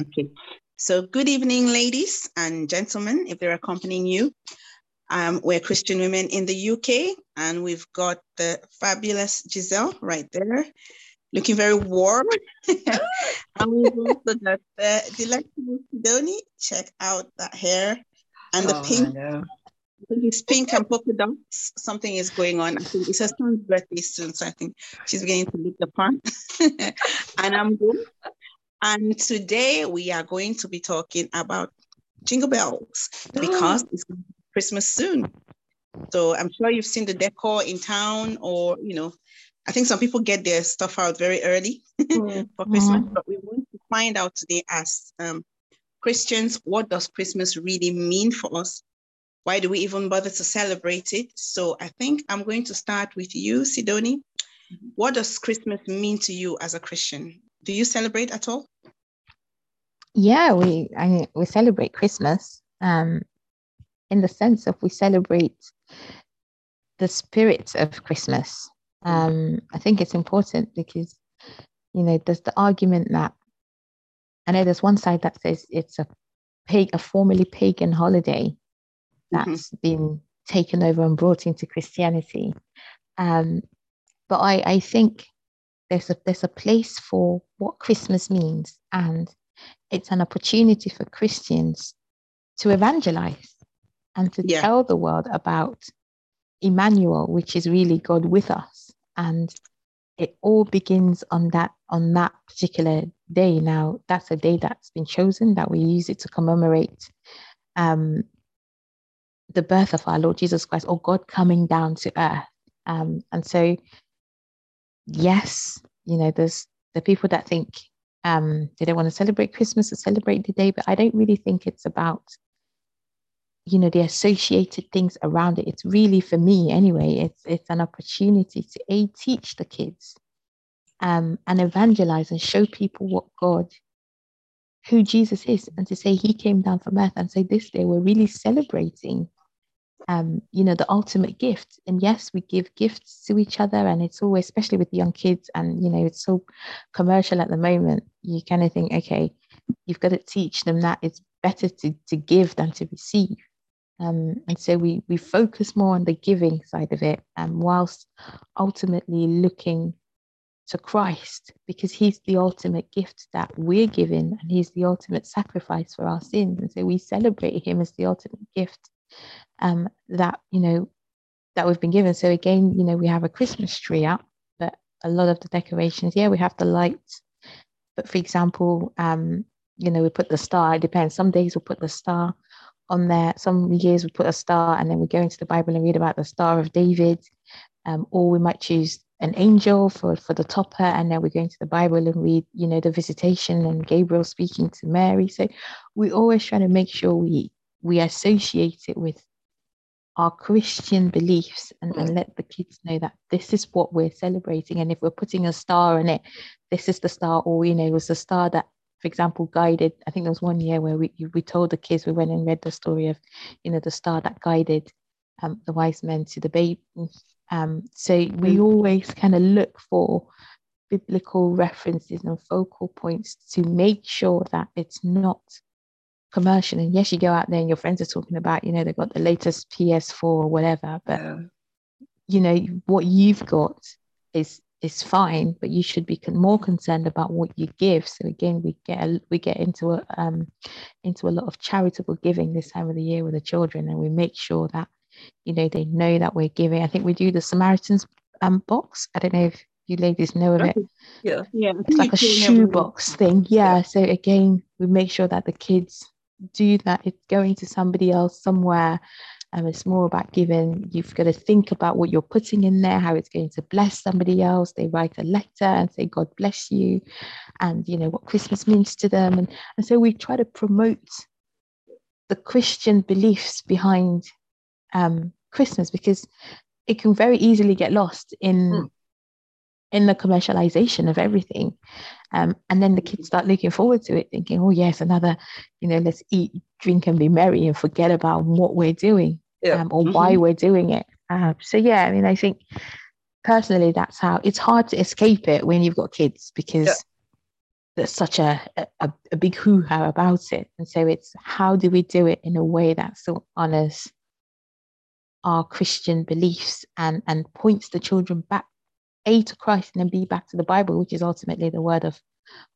Okay. So, good evening, ladies and gentlemen, if they're accompanying you. Um, we're Christian women in the UK, and we've got the fabulous Giselle right there, looking very warm. and we've also got the delectable Sidoni. Check out that hair and the oh, pink. I think it's pink and polka dots. Something is going on. I think it's her son's birthday soon, so I think she's beginning to look the part. and I'm good. And today we are going to be talking about jingle bells because it's Christmas soon. So I'm sure you've seen the decor in town, or you know, I think some people get their stuff out very early mm. for Christmas. Mm. But we want to find out today, as um, Christians, what does Christmas really mean for us? Why do we even bother to celebrate it? So I think I'm going to start with you, Sidoni. Mm-hmm. What does Christmas mean to you as a Christian? Do you celebrate at all? Yeah, we I mean, we celebrate Christmas um, in the sense of we celebrate the spirit of Christmas. Um, I think it's important because you know there's the argument that I know there's one side that says it's a pag- a formerly pagan holiday mm-hmm. that's mm-hmm. been taken over and brought into Christianity. Um, but I, I think there's a there's a place for what Christmas means and it's an opportunity for Christians to evangelize and to yeah. tell the world about Emmanuel, which is really God with us. And it all begins on that on that particular day. Now, that's a day that's been chosen that we use it to commemorate um, the birth of our Lord Jesus Christ, or God coming down to earth. Um, and so, yes, you know, there's the people that think um, they don't want to celebrate Christmas or celebrate the day, but I don't really think it's about, you know, the associated things around it. It's really for me anyway. It's it's an opportunity to a teach the kids, um, and evangelize and show people what God, who Jesus is, and to say He came down from earth, and say this day we're really celebrating um, you know, the ultimate gift. And yes, we give gifts to each other, and it's always, especially with young kids, and you know, it's so commercial at the moment. You kind of think, okay, you've got to teach them that it's better to to give than to receive. Um, and so we we focus more on the giving side of it, um, whilst ultimately looking to Christ because He's the ultimate gift that we're given, and He's the ultimate sacrifice for our sins. And so we celebrate Him as the ultimate gift um, that you know that we've been given. So again, you know, we have a Christmas tree up, but a lot of the decorations, yeah, we have the lights. But for example, um, you know, we put the star. It depends. Some days we'll put the star on there. Some years we put a star, and then we go into the Bible and read about the Star of David. Um, or we might choose an angel for for the topper, and then we go into the Bible and read, you know, the visitation and Gabriel speaking to Mary. So we always try to make sure we we associate it with our Christian beliefs and, and, let the kids know that this is what we're celebrating. And if we're putting a star on it, this is the star, or you know, it was the star that, for example, guided. I think there was one year where we we told the kids we went and read the story of, you know, the star that guided um, the wise men to the baby. Um, so we mm. always kind of look for biblical references and focal points to make sure that it's not commercial. And yes, you go out there and your friends are talking about, you know, they've got the latest PS4 or whatever, but yeah. you know, what you've got is is fine, but you should be more concerned about what you give. So again, we get a, we get into a um, into a lot of charitable giving this time of the year with the children, and we make sure that you know they know that we're giving. I think we do the Samaritans um, box. I don't know if you ladies know of it. Yeah, yeah. It's like a shoebox thing. Yeah. yeah. So again, we make sure that the kids do that it's going to somebody else somewhere and it's more about giving you've got to think about what you're putting in there how it's going to bless somebody else. They write a letter and say god bless you and you know what christmas means to them. And, and so we try to promote the christian beliefs behind um, christmas because it can very easily get lost in mm in the commercialization of everything. Um, and then the kids start looking forward to it, thinking, oh, yes, another, you know, let's eat, drink, and be merry and forget about what we're doing yeah. um, or mm-hmm. why we're doing it. Uh, so, yeah, I mean, I think personally, that's how it's hard to escape it when you've got kids because. Yeah. there's such a, a, a big hoo-ha about it. And so it's how do we do it in a way that still honors our Christian beliefs and, and points the children back A to Christ and then B back to the Bible, which is ultimately the word of,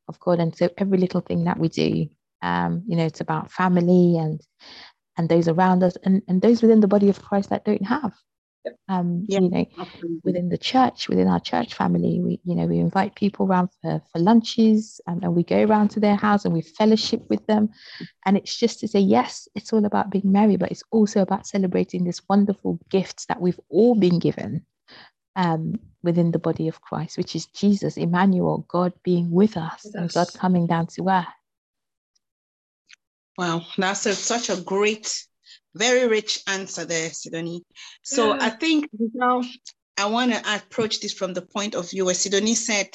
of God. And so every little thing that we do, um, you know, it's about family and and those around us and, and those within the body of Christ that don't have um, yeah, you know, absolutely. within the church, within our church family, we, you know, we invite people around for, for lunches um, and we go around to their house and we fellowship with them. And it's just to say, yes, it's all about being merry, but it's also about celebrating this wonderful gift that we've all been given um, within the body of Christ, which is Jesus, Emmanuel, God being with us yes. and God coming down to earth. Wow, that's a, such a great very rich answer there, Sidonie. So yeah. I think now I want to approach this from the point of view where Sidonie said,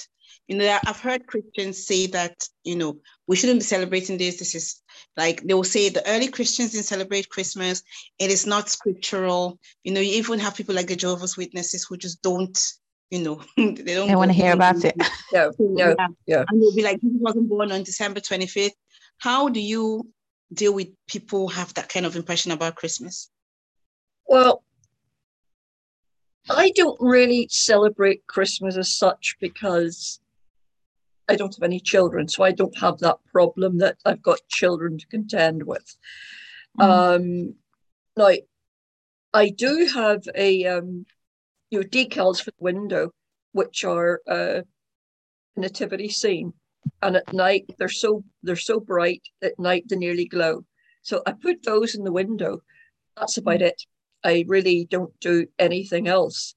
you know, I've heard Christians say that, you know, we shouldn't be celebrating this. This is like they will say the early Christians didn't celebrate Christmas. It is not scriptural. You know, you even have people like the Jehovah's Witnesses who just don't, you know, they don't they want to hear about it. Yeah, yeah, yeah. And they'll be like, he wasn't born on December 25th. How do you deal with people have that kind of impression about Christmas? Well, I don't really celebrate Christmas as such because I don't have any children, so I don't have that problem that I've got children to contend with. Mm. Um, now, I do have a um, you know decals for the window, which are uh, nativity scene, and at night they're so they're so bright at night they nearly glow so i put those in the window that's about mm. it i really don't do anything else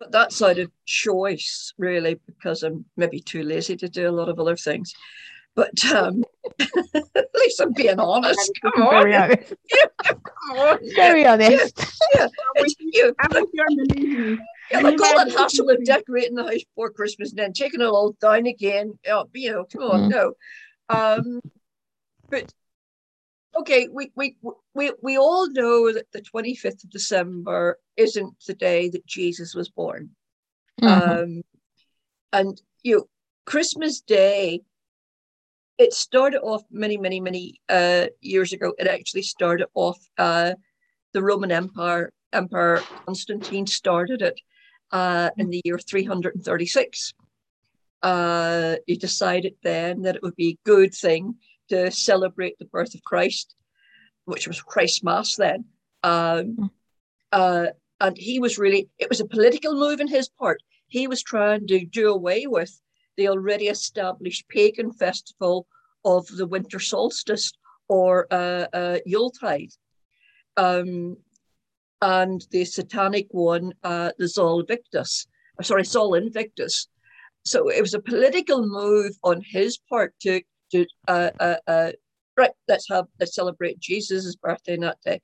but that's out of choice really because i'm maybe too lazy to do a lot of other things but um, at least I'm being honest. Come on. Very honest. Yeah, come on. Very honest. Yeah. yeah. You, yeah, like all that hassle of decorating the house before Christmas and then taking it all down again. Oh, you know, come on, mm. no. Um, but okay, we, we we we all know that the 25th of December isn't the day that Jesus was born. Mm-hmm. Um, and you know, Christmas Day, it started off many, many, many uh, years ago. It actually started off uh, the Roman Empire. Emperor Constantine started it uh, in the year 336. Uh, he decided then that it would be a good thing to celebrate the birth of Christ, which was Christ Mass then. Um, hmm. uh, and he was really, it was a political move in his part. He was trying to do away with the already established pagan festival of the winter solstice or uh, uh, Yuletide. Um, and the satanic one, uh, the Sol Victus, or sorry, Sol Invictus. So it was a political move on his part to to uh, uh, uh, right. Let's have let's celebrate Jesus' birthday that day.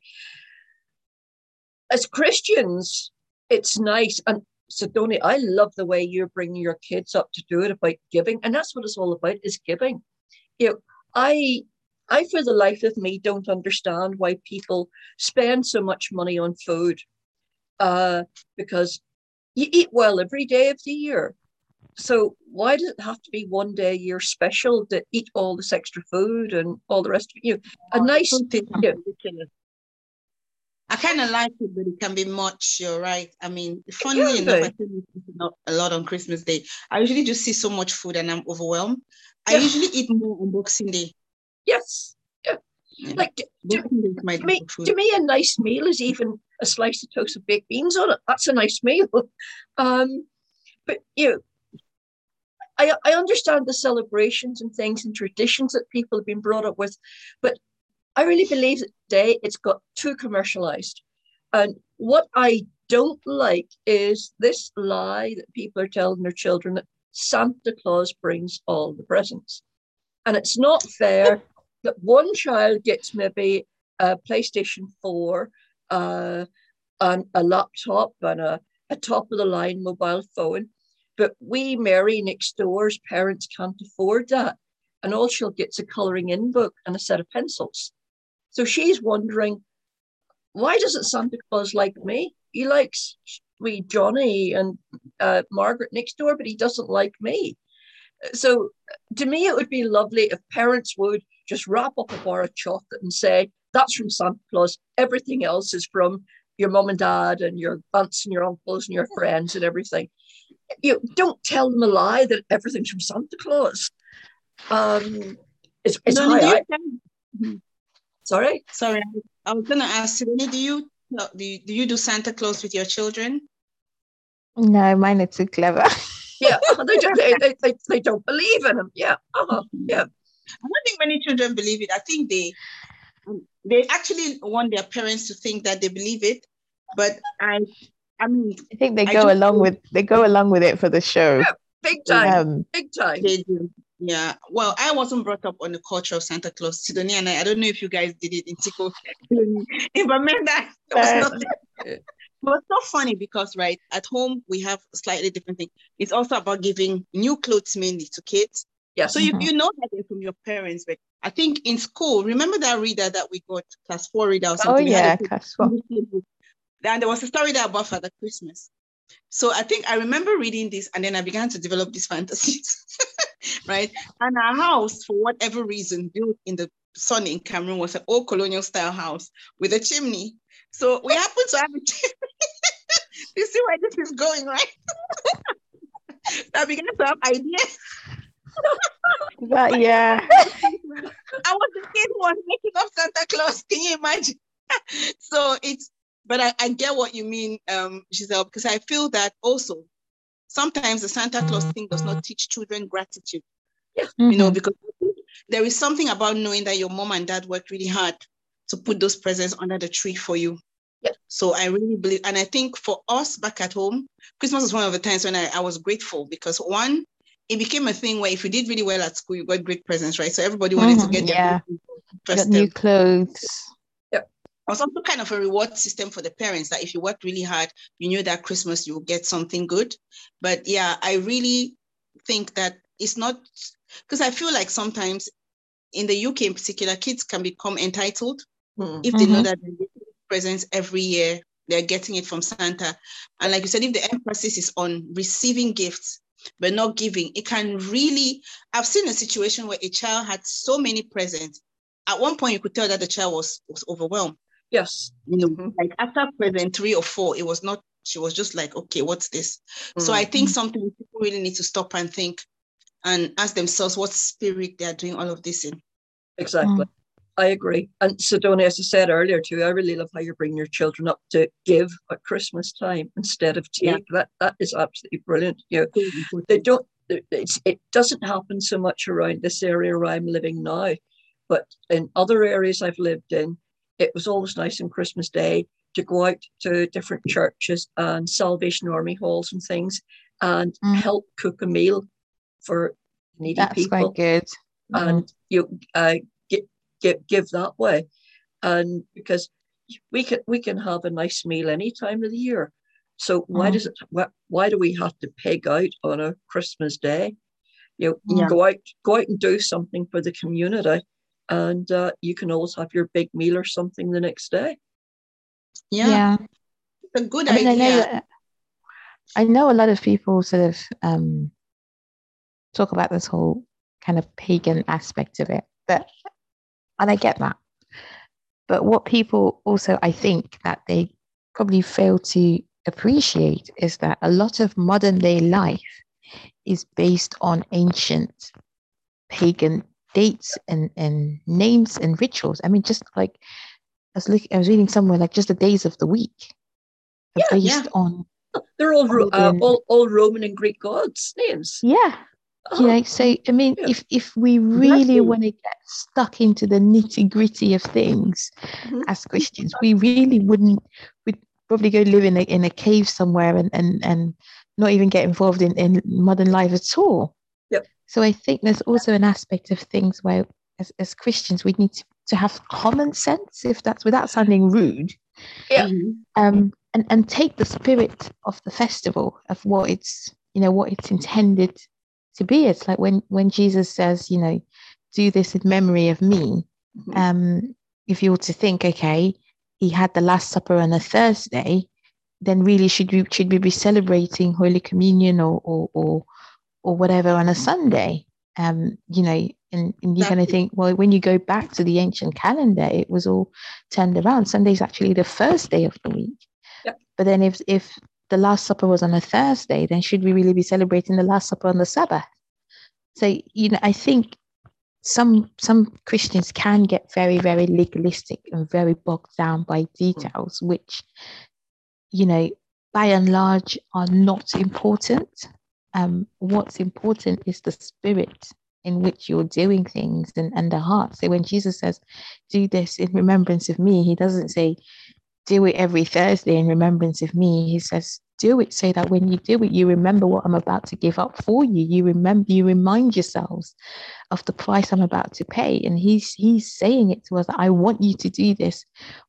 As Christians, it's nice and Sidonie, I love the way you're bringing your kids up to do it about giving, and that's what it's all about is giving. You know, I I, for the life of me, don't understand why people spend so much money on food uh, because you eat well every day of the year. So why does it have to be one day a year special to eat all this extra food and all the rest of it? You know, a nice thing. I kind of like it, but it can be much. You're right. I mean, funny enough, I think a lot on Christmas Day. I usually just see so much food and I'm overwhelmed. I usually eat more on Boxing Day. Yes. Yeah. Like to, to, to, me, to me, a nice meal is even a slice of toast with baked beans on it. That's a nice meal. Um, but you know, I, I understand the celebrations and things and traditions that people have been brought up with, but I really believe that today it's got too commercialized. And what I don't like is this lie that people are telling their children that Santa Claus brings all the presents. And it's not fair that one child gets maybe a PlayStation 4, uh, and a laptop, and a, a top of the line mobile phone. But we, Mary next door's parents can't afford that. And all she'll get's a colouring in book and a set of pencils. So she's wondering, why doesn't Santa Claus like me? He likes me, Johnny, and uh, Margaret next door, but he doesn't like me. So to me, it would be lovely if parents would just wrap up a bar of chocolate and say, that's from Santa Claus. Everything else is from your mom and dad and your aunts and your uncles and your friends and everything. You don't tell them a lie that everything's from Santa Claus. Um, it's, it's no, high. I, sorry, sorry. I was going to ask you. Do you do you, do you do Santa Claus with your children? No, mine are too clever. yeah, they, they, they, they, they don't believe in him. Yeah, uh-huh. yeah. I don't think many children believe it. I think they they actually want their parents to think that they believe it, but I I mean I think they go along with they go along with it for the show. Yeah, big time. Um, big time. They do. Yeah. Well, I wasn't brought up on the culture of Santa Claus. Sidonia and I, I don't know if you guys did it in Tiko. in Bamenda, it was not it was so funny because right at home we have a slightly different thing. It's also about giving new clothes mainly to kids. Yeah. So mm-hmm. you, you know that from your parents, but I think in school, remember that reader that we got, class four reader or oh, something? Oh, yeah, class four. And there was a story there about Father Christmas. So I think I remember reading this and then I began to develop these fantasies, right? And our house, for whatever reason, built in the sun in Cameroon was an old colonial style house with a chimney. So we happened to have a chimney. you see where this is going, right? so I began to have ideas but yeah. I was the kid who was making up Santa Claus. Can you imagine? so it's, but I, I get what you mean, um, Giselle, because I feel that also sometimes the Santa Claus thing does not teach children gratitude. Yeah. Mm-hmm. You know, because there is something about knowing that your mom and dad worked really hard to put those presents under the tree for you. Yeah. So I really believe, and I think for us back at home, Christmas was one of the times when I, I was grateful because one, it became a thing where if you did really well at school, you got great presents, right? So everybody wanted mm-hmm, to get yeah. got new clothes. Yeah. It was also kind of a reward system for the parents that if you worked really hard, you knew that Christmas you would get something good. But yeah, I really think that it's not because I feel like sometimes in the UK in particular, kids can become entitled mm-hmm. if they know mm-hmm. that they get presents every year, they're getting it from Santa. And like you said, if the emphasis is on receiving gifts, but not giving, it can really. I've seen a situation where a child had so many presents. At one point, you could tell that the child was was overwhelmed. Yes. You know, mm-hmm. like after present three or four, it was not, she was just like, okay, what's this? Mm-hmm. So I think mm-hmm. something people really need to stop and think and ask themselves what spirit they are doing all of this in. Exactly. Mm. I agree. And Sidonia, as I said earlier too, I really love how you're bringing your children up to give at Christmas time instead of take. Yeah. That that is absolutely brilliant. You know, they don't. It's, it doesn't happen so much around this area where I'm living now, but in other areas I've lived in, it was always nice on Christmas Day to go out to different churches and Salvation Army halls and things and mm. help cook a meal for needy That's people. That's quite good. And mm. you uh, give give that way, and because we can we can have a nice meal any time of the year. So why mm. does it? Why, why do we have to pig out on a Christmas day? You know, yeah. go out go out and do something for the community, and uh, you can always have your big meal or something the next day. Yeah, yeah. a good I mean, idea. I know, that, I know a lot of people sort of um, talk about this whole kind of pagan aspect of it, but and I get that. But what people also, I think, that they probably fail to appreciate is that a lot of modern day life is based on ancient pagan dates and, and names and rituals. I mean, just like I was looking, I was reading somewhere like just the days of the week are yeah, based yeah. on. They're all, uh, all all Roman and Greek gods' names. Yeah, you know so i mean yeah. if if we really want to get stuck into the nitty gritty of things mm-hmm. as christians we really wouldn't we'd probably go live in a, in a cave somewhere and and and not even get involved in, in modern life at all yep. so i think there's also an aspect of things where as, as christians we need to, to have common sense if that's without sounding rude yeah. um and and take the spirit of the festival of what it's you know what it's intended to be. It's like when when Jesus says, you know, do this in memory of me. Mm-hmm. Um, if you were to think, okay, he had the Last Supper on a Thursday, then really should we should we be celebrating Holy Communion or or or, or whatever on a Sunday. Um, you know, and, and you're going to think, well, when you go back to the ancient calendar, it was all turned around. Sunday's actually the first day of the week. Yep. But then if if the Last Supper was on a Thursday, then should we really be celebrating the Last Supper on the Sabbath? So, you know, I think some some Christians can get very, very legalistic and very bogged down by details, which, you know, by and large are not important um, what's important is the spirit in which you're doing things and, and the heart. So when Jesus says, do this in remembrance of me, he doesn't say, do it every Thursday in remembrance of me. He says, do it so that when you do it, you remember what I'm about to give up for you. You remember, you remind yourselves of the price I'm about to pay. And he's he's saying it to us. I want you to do this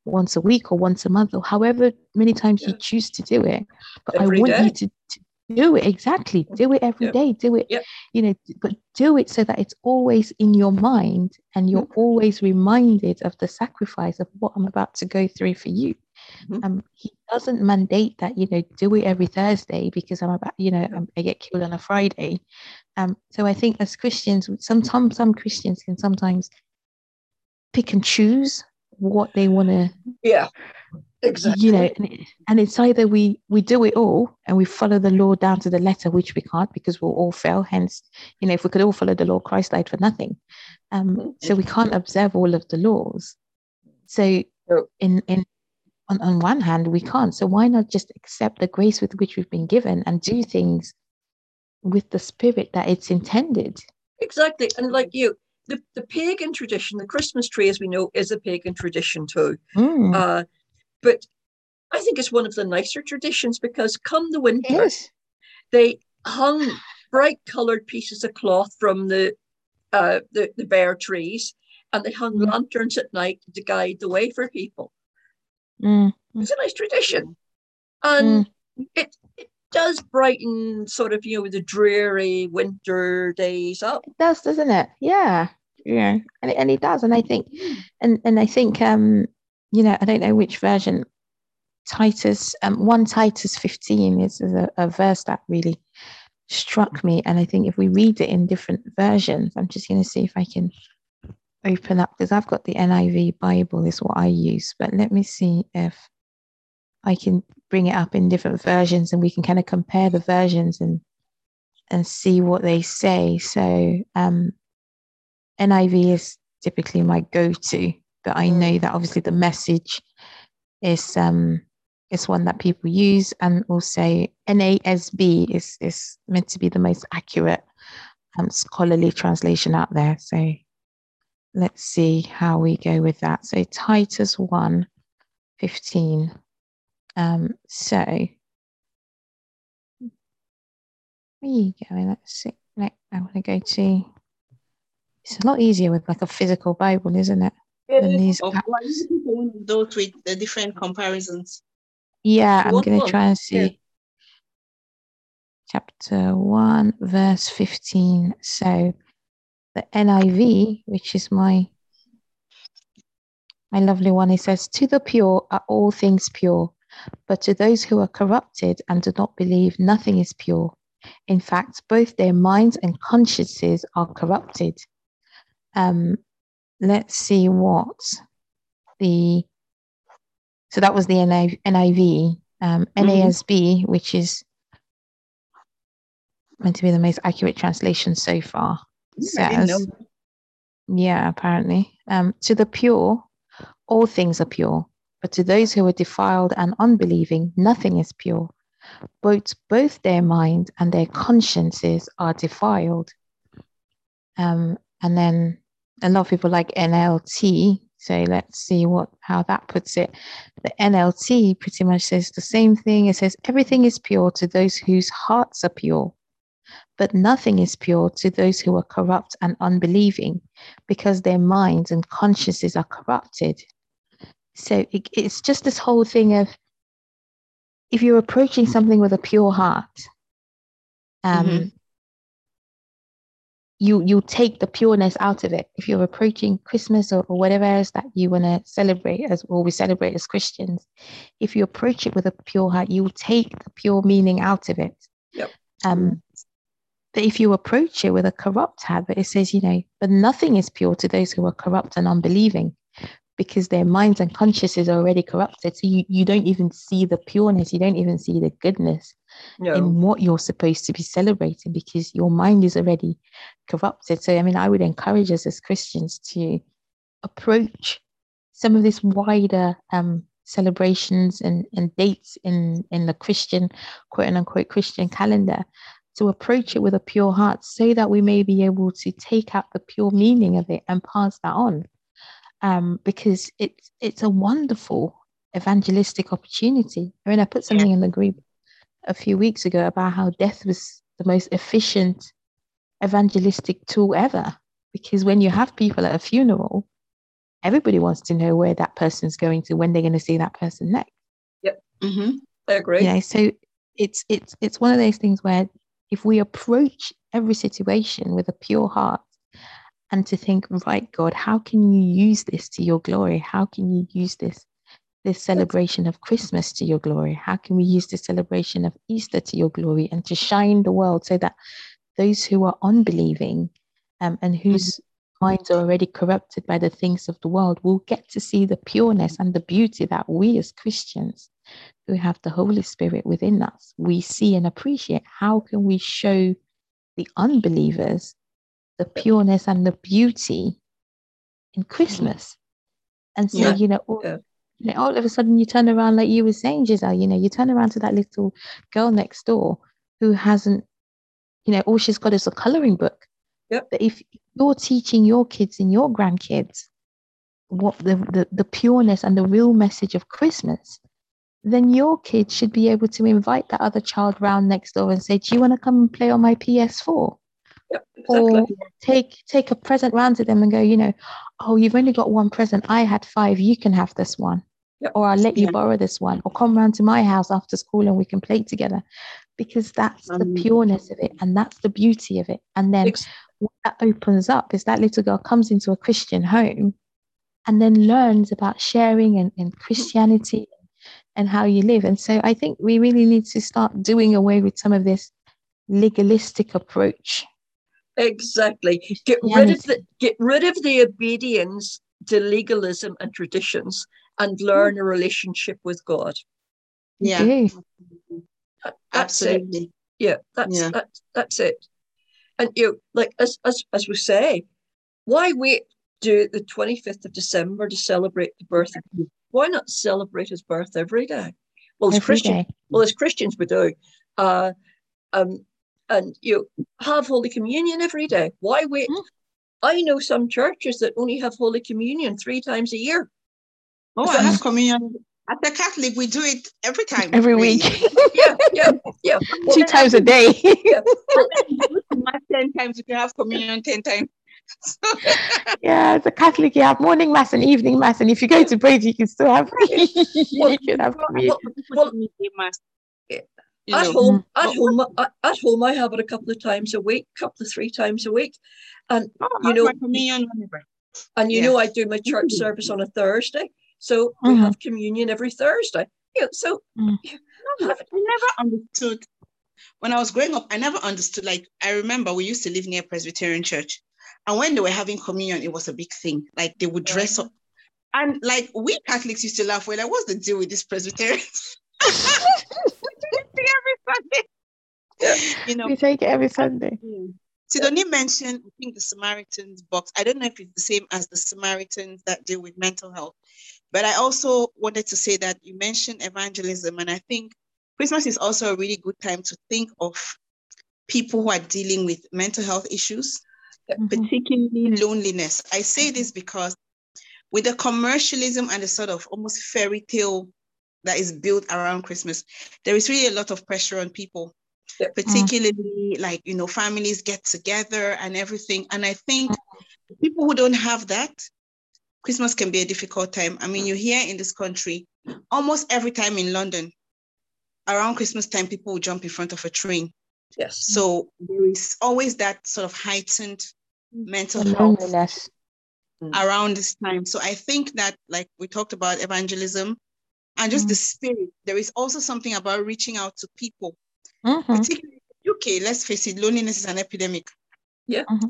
once a week or once a month or however many times yeah. you choose to do it. But every I want day. you to, to do it exactly do it every day. do it you know but do it so that it's always in your mind and you're mm-hmm. always reminded of the sacrifice of what i'm about to go through for you mm-hmm. um he doesn't mandate that you know do it every thursday because i'm about you know i get killed on a friday. Um so i think as christians sometimes some christians can sometimes pick and choose what they want to yeah exactly you know and, and it's either we we do it all and we follow the law down to the letter which we can't because we'll all fail. Hence you know if we could all follow the law christ died for nothing. Um mm-hmm. so we can't observe all of the laws. So in in on, on one hand we can't so why not just accept the grace with which we've been given and do things with the spirit that it's intended exactly and like you the, the pagan tradition the christmas tree as we know is a pagan tradition too mm. uh, but I think it's one of the nicer traditions because come the winter, they hung bright coloured pieces of cloth from the, uh, the the bare trees, and they hung mm. lanterns at night to guide the way for people. Mm. It's a nice tradition, and mm. it it does brighten sort of you know the dreary winter days up. It does, doesn't it? Yeah, yeah, and it, and it does, and I think, and and I think um you know, I don't know which version. Titus, um, 1 Titus 15 is, is a, a verse that really struck me. And I think if we read it in different versions, I'm just going to see if I can open up because I've got the NIV Bible, is what I use. But let me see if I can bring it up in different versions and we can kind of compare the versions and and see what they say. So um, NIV is typically my go-to but I know mm. that obviously the message is um is one that people use, and also NASB is is meant to be the most accurate um, scholarly translation out there. So let's see how we go with that. So Titus 1 15. Um, so where you going? Let's see. I want to go to. It's a lot easier with like a physical Bible, isn't it? and these of those with the different comparisons. Yeah, I'm going to try and see. Yeah. Chapter 1, verse 15. So the NIV, which is my my lovely one, it says, To the pure are all things pure, but to those who are corrupted and do not believe, nothing is pure. In fact, both their minds and consciences are corrupted. Um, let's see what the so that was the NIV, um, mm-hmm. NASB, which is meant to be the most accurate translation so far. Says, yeah, apparently, um, to the pure, all things are pure, but to those who are defiled and unbelieving, nothing is pure. Both both their mind and their consciences are defiled. Um, and then a lot of people like NLT. So let's see what how that puts it. The NLT pretty much says the same thing. It says everything is pure to those whose hearts are pure, but nothing is pure to those who are corrupt and unbelieving, because their minds and consciences are corrupted. So it, it's just this whole thing of if you're approaching something with a pure heart, um, mm-hmm you you take the pureness out of it if you're approaching christmas or, or whatever else that you want to celebrate as or we celebrate as christians if you approach it with a pure heart you will take the pure meaning out of it yep. um that if you approach it with a corrupt habit, it says, you know, but nothing is pure to those who are corrupt and unbelieving because their minds and consciences are already corrupted. So you, you don't even see the pureness, you don't even see the goodness no. in what you're supposed to be celebrating because your mind is already corrupted. So, I mean, I would encourage us as Christians to approach some of this wider um, celebrations and, and dates in, in the Christian, quote unquote, Christian calendar to approach it with a pure heart so that we may be able to take out the pure meaning of it and pass that on. Um, because it's it's a wonderful evangelistic opportunity. I mean, I put something in the group a few weeks ago about how death was the most efficient evangelistic tool ever. Because when you have people at a funeral, everybody wants to know where that person's going to, when they're going to see that person next. Yep. Mm-hmm. I agree. You know, so it's it's it's one of those things where if we approach every situation with a pure heart and to think, right, God, how can you use this to your glory? How can you use this this celebration of Christmas to your glory? How can we use the celebration of Easter to your glory and to shine the world so that those who are unbelieving um, and whose mm-hmm. minds are already corrupted by the things of the world will get to see the pureness and the beauty that we as Christians who have the Holy Spirit within us, we see and appreciate how can we show the unbelievers the pureness and the beauty in Christmas. And so, yeah. you know, all, yeah. you know, all of a sudden you turn around, like you were saying, Giselle, you know, you turn around to that little girl next door who hasn't, you know, all she's got is a coloring book. Yep. But if you're teaching your kids and your grandkids what the, the, the pureness and the real message of Christmas, then your kid should be able to invite that other child round next door and say, Do you want to come and play on my PS4? Yep, exactly. Or take take a present round to them and go, you know, oh, you've only got one present. I had five. You can have this one. Yep. Or I'll let you yeah. borrow this one. Or come round to my house after school and we can play together. Because that's um, the pureness of it and that's the beauty of it. And then ex- what that opens up is that little girl comes into a Christian home and then learns about sharing and, and Christianity and how you live. And so I think we really need to start doing away with some of this legalistic approach. Exactly. Get rid of the get rid of the obedience to legalism and traditions and learn a relationship with God. Yeah. That's Absolutely. It. Yeah, that's yeah. that's that's it. And you know, like as as as we say, why wait to the 25th of December to celebrate the birth of why not celebrate his birth every day? Well, as Christians, well, as Christians we do. Uh, um, and you have Holy Communion every day. Why wait? Mm. I know some churches that only have Holy Communion three times a year. Oh, I have communion. At the Catholic, we do it every time. Every week. yeah, yeah, yeah. Well, Two times a day. yeah. ten times. You can have communion ten times. yeah, as a Catholic, you have morning mass and evening mass, and if you go to bed, you can still have you can have well, well, mass. at know. home, at home, at home, I have it a couple of times a week, couple of three times a week, and oh, you know, and you yeah. know, I do my church service on a Thursday, so we mm-hmm. have communion every Thursday. Yeah, so mm. I never understood when I was growing up. I never understood. Like I remember, we used to live near Presbyterian Church, and when they were having communion, it was a big thing. Like they would dress up. And like we Catholics used to laugh, we're like, what's the deal with this Presbyterians? every Sunday. You know, we take it every Sunday. Sidonie mentioned, I think the Samaritans box. I don't know if it's the same as the Samaritans that deal with mental health, but I also wanted to say that you mentioned evangelism, and I think Christmas is also a really good time to think of people who are dealing with mental health issues mm-hmm. particularly loneliness. I say this because with the commercialism and the sort of almost fairy tale that is built around Christmas, there is really a lot of pressure on people, yeah. particularly mm. like, you know, families get together and everything. And I think people who don't have that, Christmas can be a difficult time. I mean, you hear in this country, almost every time in London, around Christmas time, people will jump in front of a train. Yes. So there is always that sort of heightened mental health mm. around this time. So I think that, like we talked about evangelism and just mm. the spirit, there is also something about reaching out to people, mm-hmm. particularly UK, let's face it, loneliness is an epidemic. Yeah. Mm-hmm.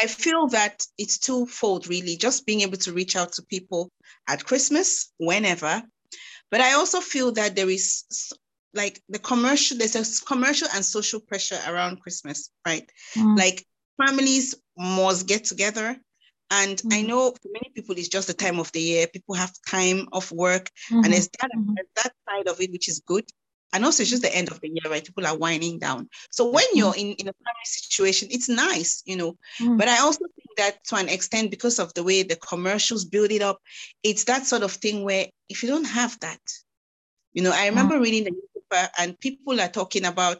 I feel that it's twofold, really, just being able to reach out to people at Christmas, whenever. But I also feel that there is like the commercial, there's a commercial and social pressure around Christmas, right? Mm. Like families must get together. And mm. I know for many people, it's just the time of the year. People have time off work, mm-hmm. and there's that, mm-hmm. that side of it, which is good. And also, it's just the end of the year, right? People are winding down. So when mm-hmm. you're in, in a family situation, it's nice, you know. Mm. But I also think that to an extent, because of the way the commercials build it up, it's that sort of thing where if you don't have that, you know, I remember mm. reading the newspaper and people are talking about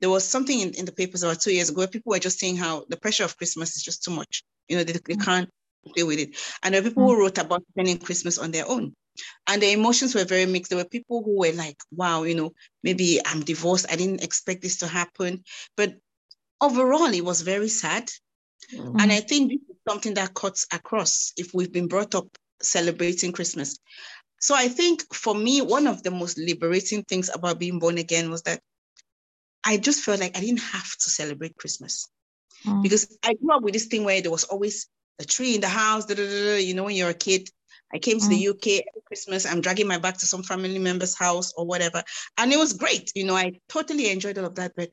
there was something in, in the papers about two years ago where people were just saying how the pressure of Christmas is just too much. You know, they, they mm. can't deal with it. And there were people who wrote about spending Christmas on their own and the emotions were very mixed. There were people who were like, wow, you know, maybe I'm divorced. I didn't expect this to happen. But overall, it was very sad. Mm-hmm. And I think this is something that cuts across if we've been brought up celebrating Christmas. So I think for me, one of the most liberating things about being born again was that I just felt like I didn't have to celebrate Christmas. Mm. Because I grew up with this thing where there was always a tree in the house, da, da, da, you know, when you're a kid, I came to mm. the UK every Christmas. I'm dragging my back to some family member's house or whatever. And it was great. You know, I totally enjoyed all of that. But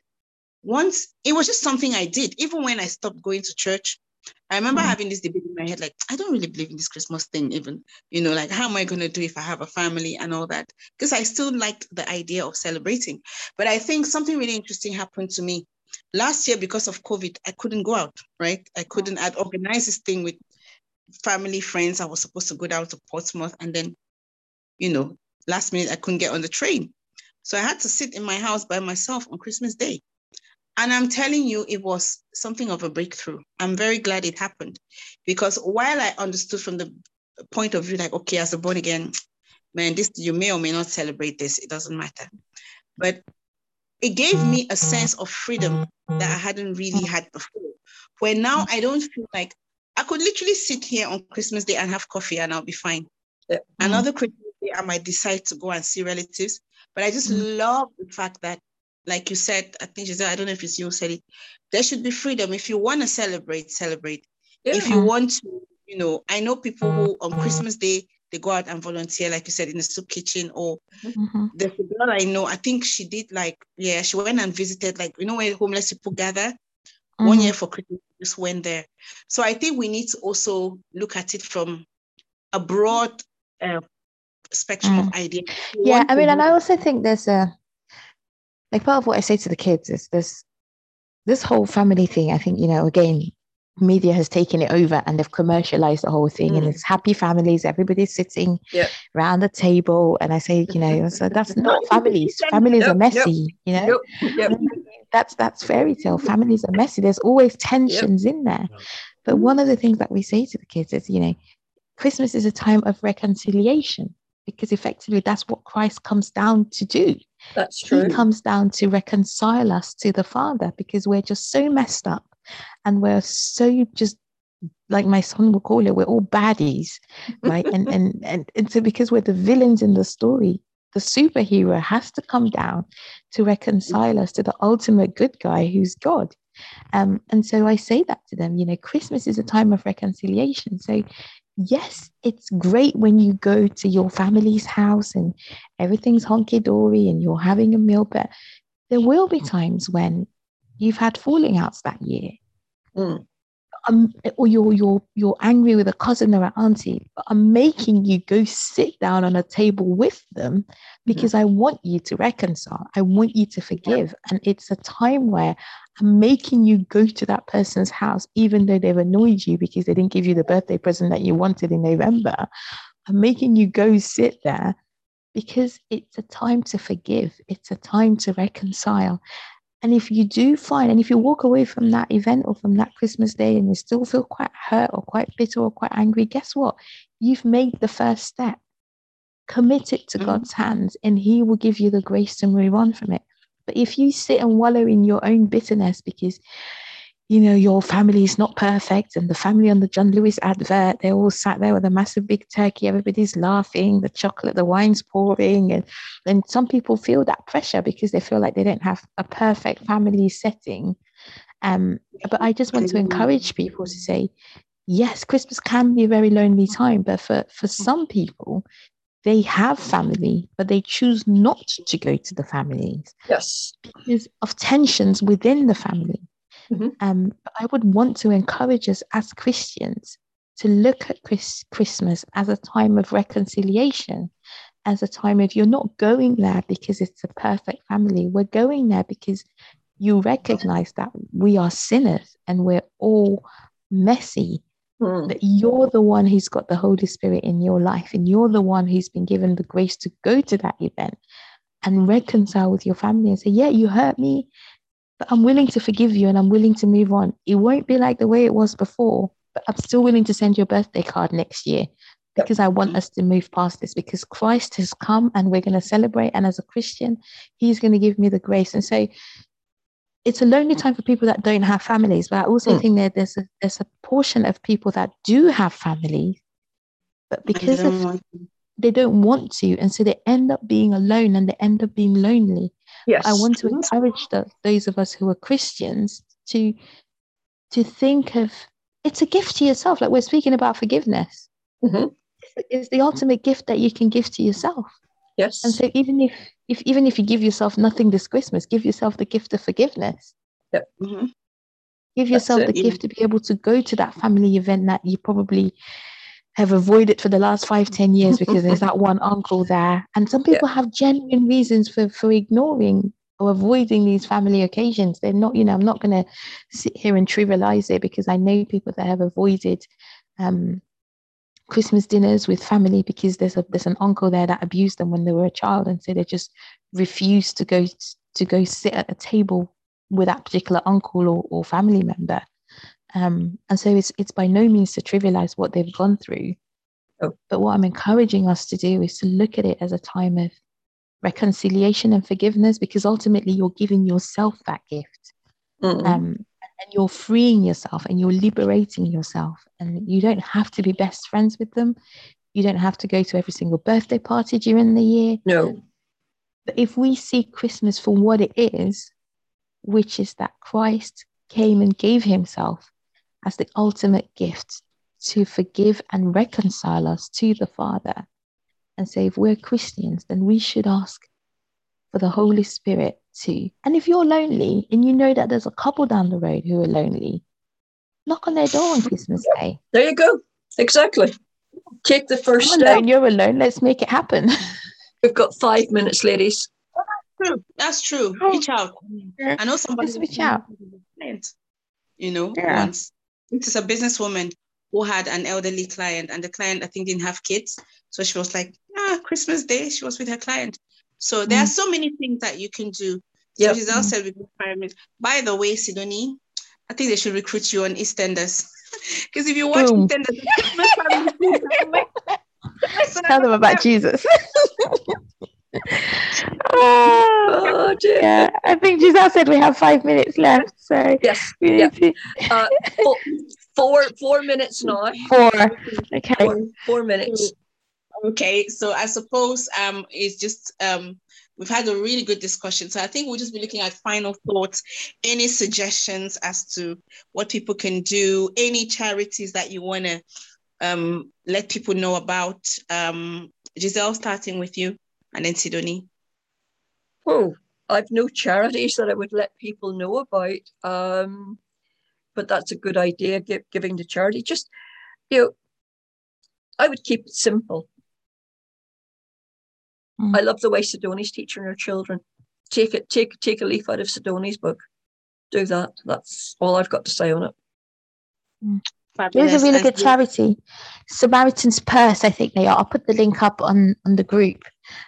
once it was just something I did, even when I stopped going to church. I remember mm. having this debate in my head, like, I don't really believe in this Christmas thing, even, you know, like, how am I going to do if I have a family and all that? Because I still liked the idea of celebrating. But I think something really interesting happened to me last year because of COVID. I couldn't go out, right? I couldn't, I'd organize this thing with family, friends. I was supposed to go down to Portsmouth and then, you know, last minute I couldn't get on the train. So I had to sit in my house by myself on Christmas Day. And I'm telling you, it was something of a breakthrough. I'm very glad it happened because while I understood from the point of view, like, okay, as a born again, man, this you may or may not celebrate this, it doesn't matter. But it gave me a sense of freedom that I hadn't really had before, where now I don't feel like I could literally sit here on Christmas Day and have coffee and I'll be fine. Yeah. Another. Christmas Day, I might decide to go and see relatives. But I just mm-hmm. love the fact that, like you said, I think Giselle, I don't know if it's you said it, there should be freedom. If you want to celebrate, celebrate. Yeah. If you want to, you know, I know people who on Christmas Day, they go out and volunteer, like you said, in the soup kitchen. Or mm-hmm. there's a girl I know, I think she did like, yeah, she went and visited, like, you know, where homeless people gather. Mm-hmm. One year for Christmas, just went there. So I think we need to also look at it from a broad uh, spectrum mm. of ideas. yeah, I mean, and I also think there's a like part of what I say to the kids is this this whole family thing. I think you know again, media has taken it over and they've commercialized the whole thing, mm. and it's happy families. Everybody's sitting yep. around the table, and I say, you know, so that's not families. Families yep. are messy, yep. you know that's that's fairy tale. Families are messy. There's always tensions yep. in there. But one of the things that we say to the kids is, you know, Christmas is a time of reconciliation because effectively that's what Christ comes down to do. That's true. He comes down to reconcile us to the Father because we're just so messed up and we're so just like my son will call it, we're all baddies, right? and, and and and so because we're the villains in the story, the superhero has to come down to reconcile us to the ultimate good guy who's God. Um, and so I say that to them, you know, Christmas is a time of reconciliation. So, yes, it's great when you go to your family's house and everything's honky dory and you're having a meal, but there will be times when you've had falling outs that year. Mm um, or you're you're you're angry with a cousin or an auntie, but I'm making you go sit down on a table with them because mm-hmm. I want you to reconcile. I want you to forgive, and it's a time where I'm making you go to that person's house, even though they've annoyed you because they didn't give you the birthday present that you wanted in November. I'm making you go sit there because it's a time to forgive. It's a time to reconcile. And if you do find, and if you walk away from that event or from that Christmas day and you still feel quite hurt or quite bitter or quite angry, guess what? You've made the first step. Commit it to mm-hmm. God's hands and He will give you the grace to move on from it. But if you sit and wallow in your own bitterness because you know, your family is not perfect. And the family on the John Lewis advert, they all sat there with a massive big turkey. Everybody's laughing, the chocolate, the wine's pouring. And then some people feel that pressure because they feel like they don't have a perfect family setting. Um, but I just want to encourage people to say, yes, Christmas can be a very lonely time, but for, for some people, they have family, but they choose not to go to the families. Yes. Because of tensions within the family. Mm-hmm. Um, I would want to encourage us as Christians to look at Chris- Christmas as a time of reconciliation, as a time of you're not going there because it's a perfect family. We're going there because you recognize that we are sinners and we're all messy. Mm. That you're the one who's got the Holy Spirit in your life, and you're the one who's been given the grace to go to that event and reconcile with your family and say, Yeah, you hurt me but I'm willing to forgive you and I'm willing to move on. It won't be like the way it was before, but I'm still willing to send you a birthday card next year because I want us to move past this because Christ has come and we're going to celebrate. And as a Christian, He's going to give me the grace. And so it's a lonely time for people that don't have families, but I also mm. think that there's a, there's a portion of people that do have families, but because of they don't want to, and so they end up being alone and they end up being lonely. Yes. I want to encourage the, those of us who are Christians to to think of it's a gift to yourself. Like we're speaking about forgiveness. Mm-hmm. It's the ultimate gift that you can give to yourself. Yes. And so even if if even if you give yourself nothing this Christmas, give yourself the gift of forgiveness. Yep. Mm-hmm. Give yourself the gift to be able to go to that family event that you probably have avoided for the last five, ten years because there's that one uncle there. And some people yeah. have genuine reasons for, for ignoring or avoiding these family occasions. They're not, you know, I'm not going to sit here and trivialize it because I know people that have avoided um, Christmas dinners with family because there's a there's an uncle there that abused them when they were a child, and so they just refuse to go to go sit at a table with that particular uncle or, or family member. Um, and so it's, it's by no means to trivialize what they've gone through. Oh. But what I'm encouraging us to do is to look at it as a time of reconciliation and forgiveness because ultimately you're giving yourself that gift. Mm-hmm. Um, and you're freeing yourself and you're liberating yourself. And you don't have to be best friends with them. You don't have to go to every single birthday party during the year. No. But if we see Christmas for what it is, which is that Christ came and gave himself as the ultimate gift to forgive and reconcile us to the Father. And say, if we're Christians, then we should ask for the Holy Spirit too. And if you're lonely and you know that there's a couple down the road who are lonely, knock on their door on Christmas Day. There you go. Exactly. Take the 1st step. Alone, you're alone. Let's make it happen. We've got five minutes, ladies. True. That's true. Oh. Reach out. I know somebody. Just reach out. You know, yeah. once this is a businesswoman who had an elderly client, and the client I think didn't have kids, so she was like, ah, Christmas Day, she was with her client. So there mm. are so many things that you can do. So yep. Giselle said with requirements. By the way, Sidonie, I think they should recruit you on EastEnders. Because if you watch Boom. EastEnders, tell them about Jesus. Oh, dear. Yeah, I think Giselle said we have five minutes left. So yes, yeah. Uh, four, four, four minutes now. Four. Okay. Four, four minutes. Okay, so I suppose um it's just um we've had a really good discussion. So I think we'll just be looking at final thoughts, any suggestions as to what people can do, any charities that you want to um, let people know about. Um, Giselle, starting with you and then Sidonie? Oh, I've no charities that I would let people know about. Um, but that's a good idea, give, giving to charity. Just, you know, I would keep it simple. Mm. I love the way Sidonie's teaching her children. Take it, take take a leaf out of Sidonie's book. Do that. That's all I've got to say on it. Mm. There's a really good charity, Samaritan's Purse, I think they are. I'll put the link up on on the group.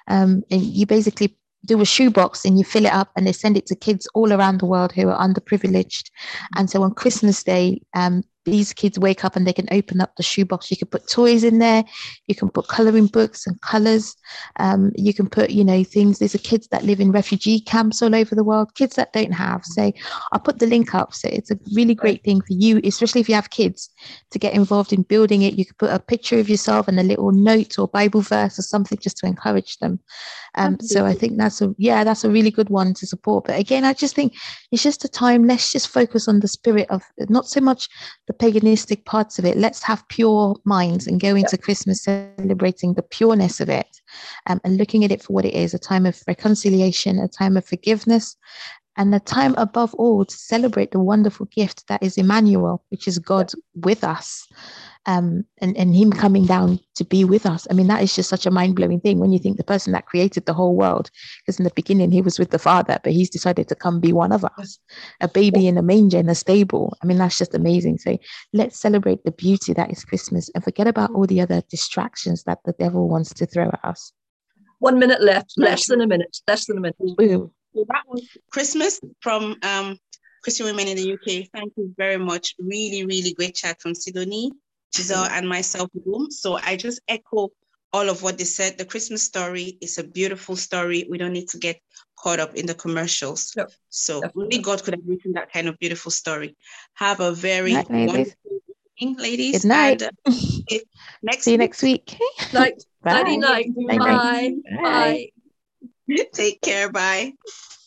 Um, and you basically do a shoebox and you fill it up, and they send it to kids all around the world who are underprivileged. And so on Christmas Day, um, these kids wake up and they can open up the shoebox. You can put toys in there. You can put coloring books and colors. Um, you can put, you know, things. These are kids that live in refugee camps all over the world, kids that don't have. So I'll put the link up. So it's a really great thing for you, especially if you have kids, to get involved in building it. You could put a picture of yourself and a little note or Bible verse or something just to encourage them. Um, so I think that's a yeah, that's a really good one to support. But again, I just think it's just a time. Let's just focus on the spirit of not so much the paganistic parts of it. Let's have pure minds and go into Christmas celebrating the pureness of it um, and looking at it for what it is a time of reconciliation, a time of forgiveness, and a time above all to celebrate the wonderful gift that is Emmanuel, which is God with us um, and, and him coming down to be with us. I mean, that is just such a mind blowing thing when you think the person that created the whole world, because in the beginning he was with the Father, but he's decided to come be one of us, a baby in a manger in a stable. I mean, that's just amazing. So let's celebrate the beauty that is Christmas and forget about all the other distractions that the devil wants to throw at us. One minute left, less than a minute, less than a minute. Boom. So that was Christmas from um, Christian Women in the UK. Thank you very much. Really, really great chat from Sidonie. Giselle and myself room. So I just echo all of what they said. The Christmas story is a beautiful story. We don't need to get caught up in the commercials. No. So only God could have written that kind of beautiful story. Have a very night, wonderful evening, ladies. Good night. And, uh, next See you next week. Night. Bye. Night. Bye. Bye. Bye. Take care. Bye.